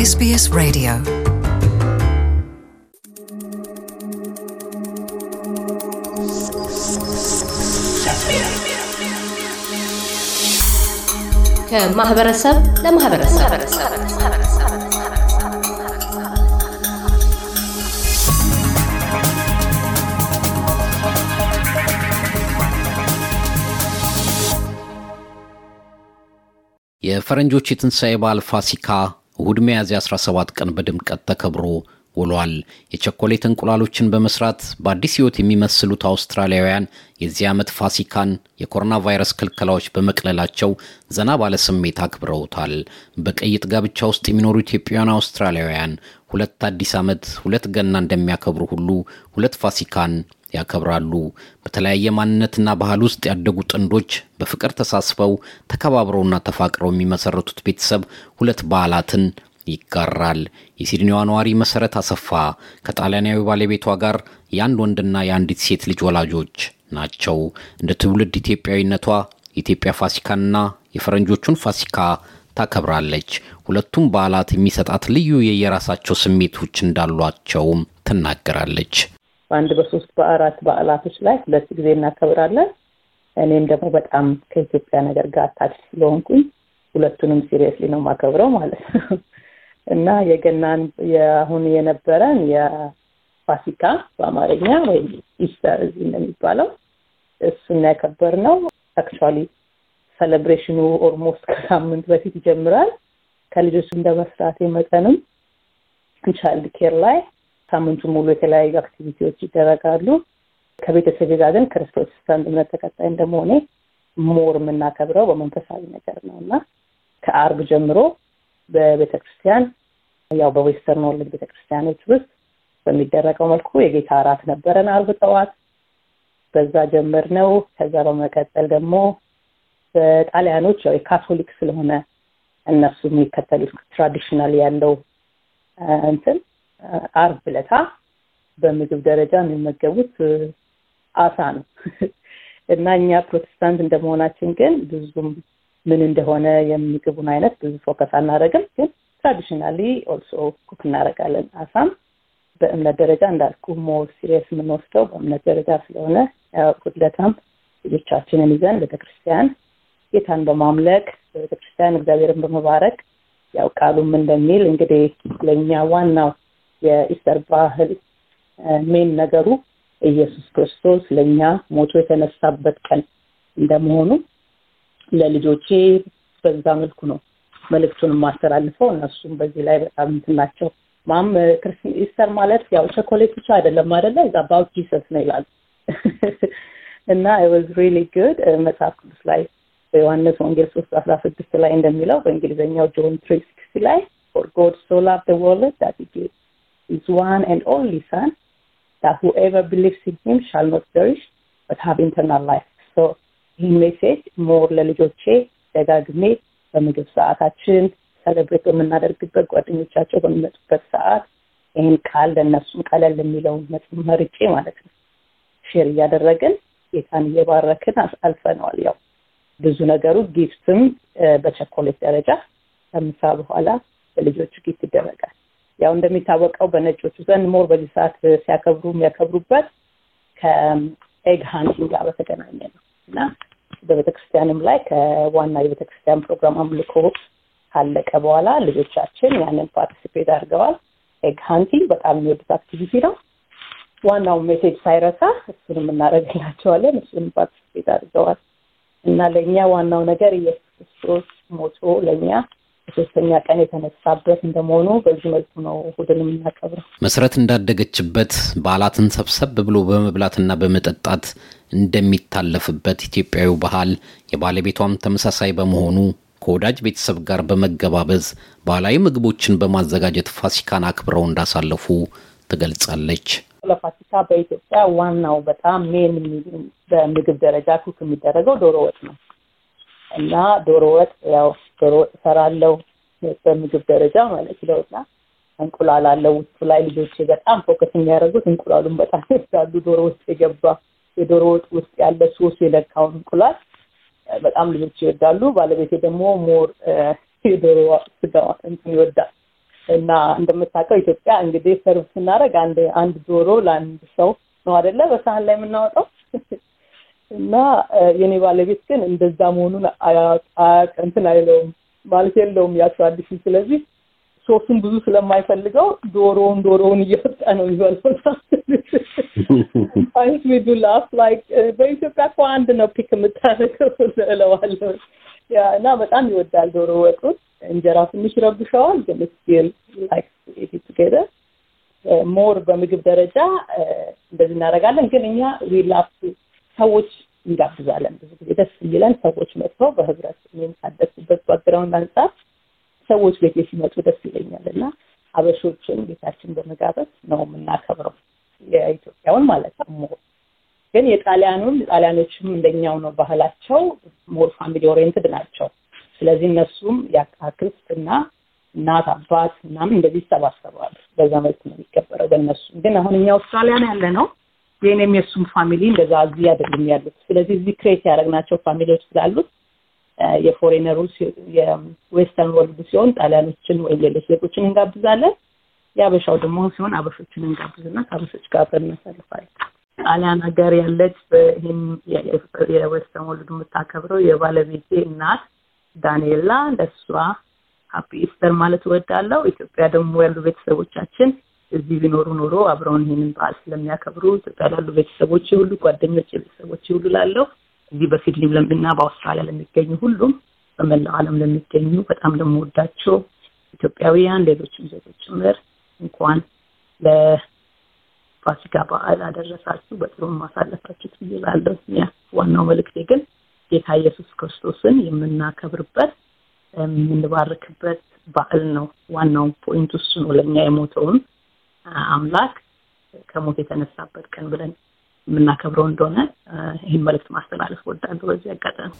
SBS Radio. ከማህበረሰብ ለማህበረሰብ የፈረንጆች የትንሣኤ በዓል ፋሲካ እሁድ ሚያዝያ 17 ቀን በድምቀት ተከብሮ ውሏል። የቸኮሌት እንቁላሎችን በመስራት በአዲስ ሕይወት የሚመስሉት አውስትራሊያውያን የዚህ ዓመት ፋሲካን የኮሮና ቫይረስ ክልከላዎች በመቅለላቸው ዘና ባለ ስሜት አክብረውታል። በቅይጥ ጋብቻ ውስጥ የሚኖሩ ኢትዮጵያውያን አውስትራሊያውያን ሁለት አዲስ ዓመት፣ ሁለት ገና እንደሚያከብሩ ሁሉ ሁለት ፋሲካን ያከብራሉ። በተለያየ ማንነትና ባህል ውስጥ ያደጉ ጥንዶች በፍቅር ተሳስበው ተከባብረውና ተፋቅረው የሚመሰርቱት ቤተሰብ ሁለት በዓላትን ይጋራል። የሲድኒዋ ነዋሪ መሰረት አሰፋ ከጣሊያናዊ ባለቤቷ ጋር የአንድ ወንድና የአንዲት ሴት ልጅ ወላጆች ናቸው። እንደ ትውልድ ኢትዮጵያዊነቷ የኢትዮጵያ ፋሲካንና የፈረንጆቹን ፋሲካ ታከብራለች። ሁለቱም በዓላት የሚሰጣት ልዩ የየራሳቸው ስሜቶች እንዳሏቸውም ትናገራለች። በአንድ በሶስት በአራት በዓላቶች ላይ ሁለት ጊዜ እናከብራለን። እኔም ደግሞ በጣም ከኢትዮጵያ ነገር ጋር attached ስለሆንኩኝ ሁለቱንም seriously ነው የማከብረው ማለት ነው እና የገናን የአሁን የነበረን የፋሲካ በአማርኛ ወይም Easter እዚህ ነው የሚባለው እሱን ያከበርነው actually celebration ኑ almost ከሳምንት በፊት ይጀምራል። ከልጆች እንደ መስራቴ መጠንም child care ላይ ሳምንቱ ሙሉ የተለያዩ activity ዎች ይደረጋሉ። ከቤተሰብ ጋር ግን ክርስቶስ እምነት ተከታይ እንደመሆኔ more የምናከብረው በመንፈሳዊ ነገር ነው እና ከአርብ ጀምሮ በቤተ ክርስቲያን ያው በ western world ቤተ ውስጥ በሚደረገው መልኩ የጌታ እራት ነበረን አርብ ጠዋት በዛ ጀምር ነው። ከዛ በመቀጠል ደግሞ በጣሊያኖች ያው የካቶሊክ ስለሆነ እነሱ የሚከተሉት traditional ያለው እንትን አርብ ዕለታ በምግብ ደረጃ የሚመገቡት አሳ ነው እና እኛ ፕሮቴስታንት እንደመሆናችን ግን ብዙም ምን እንደሆነ የምግቡን አይነት ብዙ focus አናደርግም። ግን traditionally also cook እናደርጋለን። አሳም በእምነት ደረጃ እንዳልኩ more serious የምንወስደው በእምነት ደረጃ ስለሆነ ሁለታም ልጆቻችንን ይዘን ቤተክርስቲያን ጌታን በማምለክ በቤተክርስቲያን እግዚአብሔርን በመባረክ ያው ቃሉም እንደሚል እንግዲህ ለእኛ ዋናው የ Easter ባህል main ነገሩ ኢየሱስ ክርስቶስ ለእኛ ሞቶ የተነሳበት ቀን እንደመሆኑ ለልጆቼ በዛ መልኩ ነው መልእክቱን የማስተላልፈው። እነሱም በዚህ ላይ በጣም እንትን ናቸው። Mom Easter ማለት ያው ቸኮሌት ብቻ አይደለም አይደለ that's about Jesus ነው ይላሉ እና was really good መጽሐፍ ቅዱስ ላይ በዮሐንስ ወንጌል ሶስት አስራ ስድስት ላይ እንደሚለው በእንግሊዝኛው John three sixteen ላይ for God so loved the world that he his one and only son that whoever believes in him shall not perish but have eternal life. So ይህን message more ለልጆቼ ደጋግሜ በምግብ ሰዓታችን celebrate በምናደርግበት ጓደኞቻቸው በሚመጡበት ሰዓት ይህን ቃል ለእነሱም ቀለል የሚለውን መርጬ ማለት ነው share እያደረግን ጌታን እየባረክን አልፈነዋል። ያው ብዙ ነገሩ gift ም በቸኮሌት ደረጃ ከምሳ በኋላ ለልጆቹ gift ይደረጋል። ያው እንደሚታወቀው በነጮቹ ዘንድ more በዚህ ሰዓት ሲያከብሩ የሚያከብሩበት ከ egg hunting ጋር በተገናኘ ነው እና በቤተክርስቲያንም ላይ ከዋና የቤተክርስቲያን ፕሮግራም አምልኮ ካለቀ በኋላ ልጆቻችን ያንን participate አድርገዋል። egg hunting በጣም የሚወዱት activity ነው። ዋናው message ሳይረሳ እሱንም እናደርግላቸዋለን። እሱንም participate አድርገዋል እና ለእኛ ዋናው ነገር ኢየሱስ ክርስቶስ ሞቶ ለእኛ ሶስተኛ ቀን የተነሳበት እንደመሆኑ በዚህ መልኩ ነው እሑድን የምናከብረው። መሰረት እንዳደገችበት በዓላትን ሰብሰብ ብሎ በመብላትና በመጠጣት እንደሚታለፍበት ኢትዮጵያዊ ባህል የባለቤቷም ተመሳሳይ በመሆኑ ከወዳጅ ቤተሰብ ጋር በመገባበዝ ባህላዊ ምግቦችን በማዘጋጀት ፋሲካን አክብረው እንዳሳለፉ ትገልጻለች። ለፋሲካ በኢትዮጵያ ዋናው በጣም main በምግብ ደረጃ cook የሚደረገው ዶሮ ወጥ ነው እና ዶሮ ወጥ ያው ዶሮ ወጥ እሰራለሁ በምግብ ደረጃ ማለት ነው እና እንቁላል አለው ውስጡ ላይ ልጆቼ በጣም focus የሚያደርጉት እንቁላሉን በጣም ይወዳሉ። ዶሮ ውስጥ የገባ የዶሮ ወጥ ውስጥ ያለ ሶስ የለካውን እንቁላል በጣም ልጆች ይወዳሉ። ባለቤቴ ደግሞ more የዶሮ ስጋ እንትን ይወዳል እና እንደምታውቀው ኢትዮጵያ እንግዲህ serve ስናደርግ አንድ ዶሮ ለአንድ ሰው ነው አይደለ በሳህን ላይ የምናወጣው እና የኔ ባለቤት ግን እንደዛ መሆኑን እንትን አይለውም ማለት የለውም ያ tradition ስለዚህ ሶሱን ብዙ ስለማይፈልገው ዶሮውን ዶሮውን እየወጣ ነው የሚበላው አይት ዊዱ ላፍ ላይክ በኢትዮጵያ እኮ አንድ ነው ፒክ የምታደርገው እለዋለሁ። ያ እና በጣም ይወዳል ዶሮ ወጡን። እንጀራ ትንሽ ረብሸዋል ግን ስቲል ላይክ ኢት ቱጌዘር ሞር በምግብ ደረጃ እንደዚህ እናደርጋለን ግን እኛ ዊ ላቭ ሰዎች እንጋብዛለን። ብዙ ጊዜ ደስ የሚለን ሰዎች መጥተው በህብረት እኔም ካደግኩበት ባክግራውንድ አንጻር ሰዎች ቤቴ ሲመጡ ደስ ይለኛል እና አበሾችን ቤታችን በመጋበዝ ነው የምናከብረው የኢትዮጵያውን ማለት ነው ግን የጣሊያኑን ጣሊያኖችም እንደኛው ነው ባህላቸው more family oriented ናቸው። ስለዚህ እነሱም ያክስትና እናት አባት ምናምን እንደዚህ ይሰባሰባሉ። በዛ መልክ ነው የሚከበረው በእነሱ። ግን አሁን እኛ አውስትራሊያን ያለ ነው የኔም የእሱም family እንደዛ እዚህ አይደለም ያሉት። ስለዚህ እዚህ create ያደረግናቸው family ዎች ስላሉት የ foreigner ኡ የ Western world ሲሆን ጣሊያኖችን ወይም ሌሎች ዜጎችን እንጋብዛለን። የአበሻው ደግሞ ሲሆን አበሾችን እንጋብዝና ከአበሾች ጋር አብረን እናሳልፋለን። ጣሊያን ሀገር ያለች ይህም የ Western world የምታከብረው የባለቤቴ እናት ዳንኤላ ለእሷ happy Easter ማለት እወዳለሁ። ኢትዮጵያ ደግሞ ያሉ ቤተሰቦቻችን እዚህ ቢኖሩ ኖሮ አብረውን ይህንን በዓል ስለሚያከብሩ ኢትዮጵያ ላሉ ቤተሰቦች ሁሉ ጓደኞች ቤተሰቦች ሁሉ ላለው እዚህ በሲድኒ እና በአውስትራሊያ ለሚገኙ ሁሉም በመላው ዓለም ለሚገኙ በጣም ለምወዳቸው ኢትዮጵያውያን ሌሎችም ዜጎች ጭምር እንኳን ለፋሲካ በዓል አደረሳችሁ በጥሩም ማሳለፋችሁት ብዬ ዋናው መልእክቴ ግን ጌታ ኢየሱስ ክርስቶስን የምናከብርበት የምንባርክበት በዓል ነው። ዋናው ፖይንት እሱ ነው ለእኛ የሞተውን አምላክ ከሞት የተነሳበት ቀን ብለን የምናከብረው እንደሆነ ይህን መልእክት ማስተላለፍ ወዳለሁ በዚህ አጋጣሚ።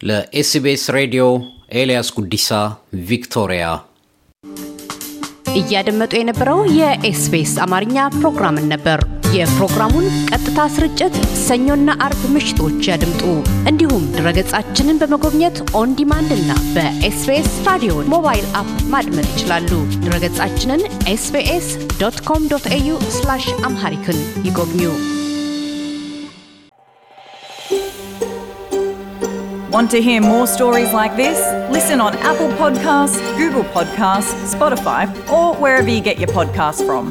ለኤስቢኤስ ሬዲዮ ኤልያስ ጉዲሳ ቪክቶሪያ። እያደመጡ የነበረው የኤስቢኤስ አማርኛ ፕሮግራምን ነበር። የፕሮግራሙን ቀጥታ ስርጭት ሰኞና አርብ ምሽቶች ያድምጡ እንዲሁም ድረገጻችንን በመጎብኘት ኦን ዲማንድ እና በኤስቢኤስ ራዲዮ ሞባይል አፕ ማድመጥ ይችላሉ ድረገጻችንን ኤስቢኤስ ዶት ኮም ዶት ኤዩ አምሃሪክን ይጎብኙ Want to hear more stories like this? Listen on Apple Podcasts, Google Podcasts, Spotify, or wherever you get your podcasts from.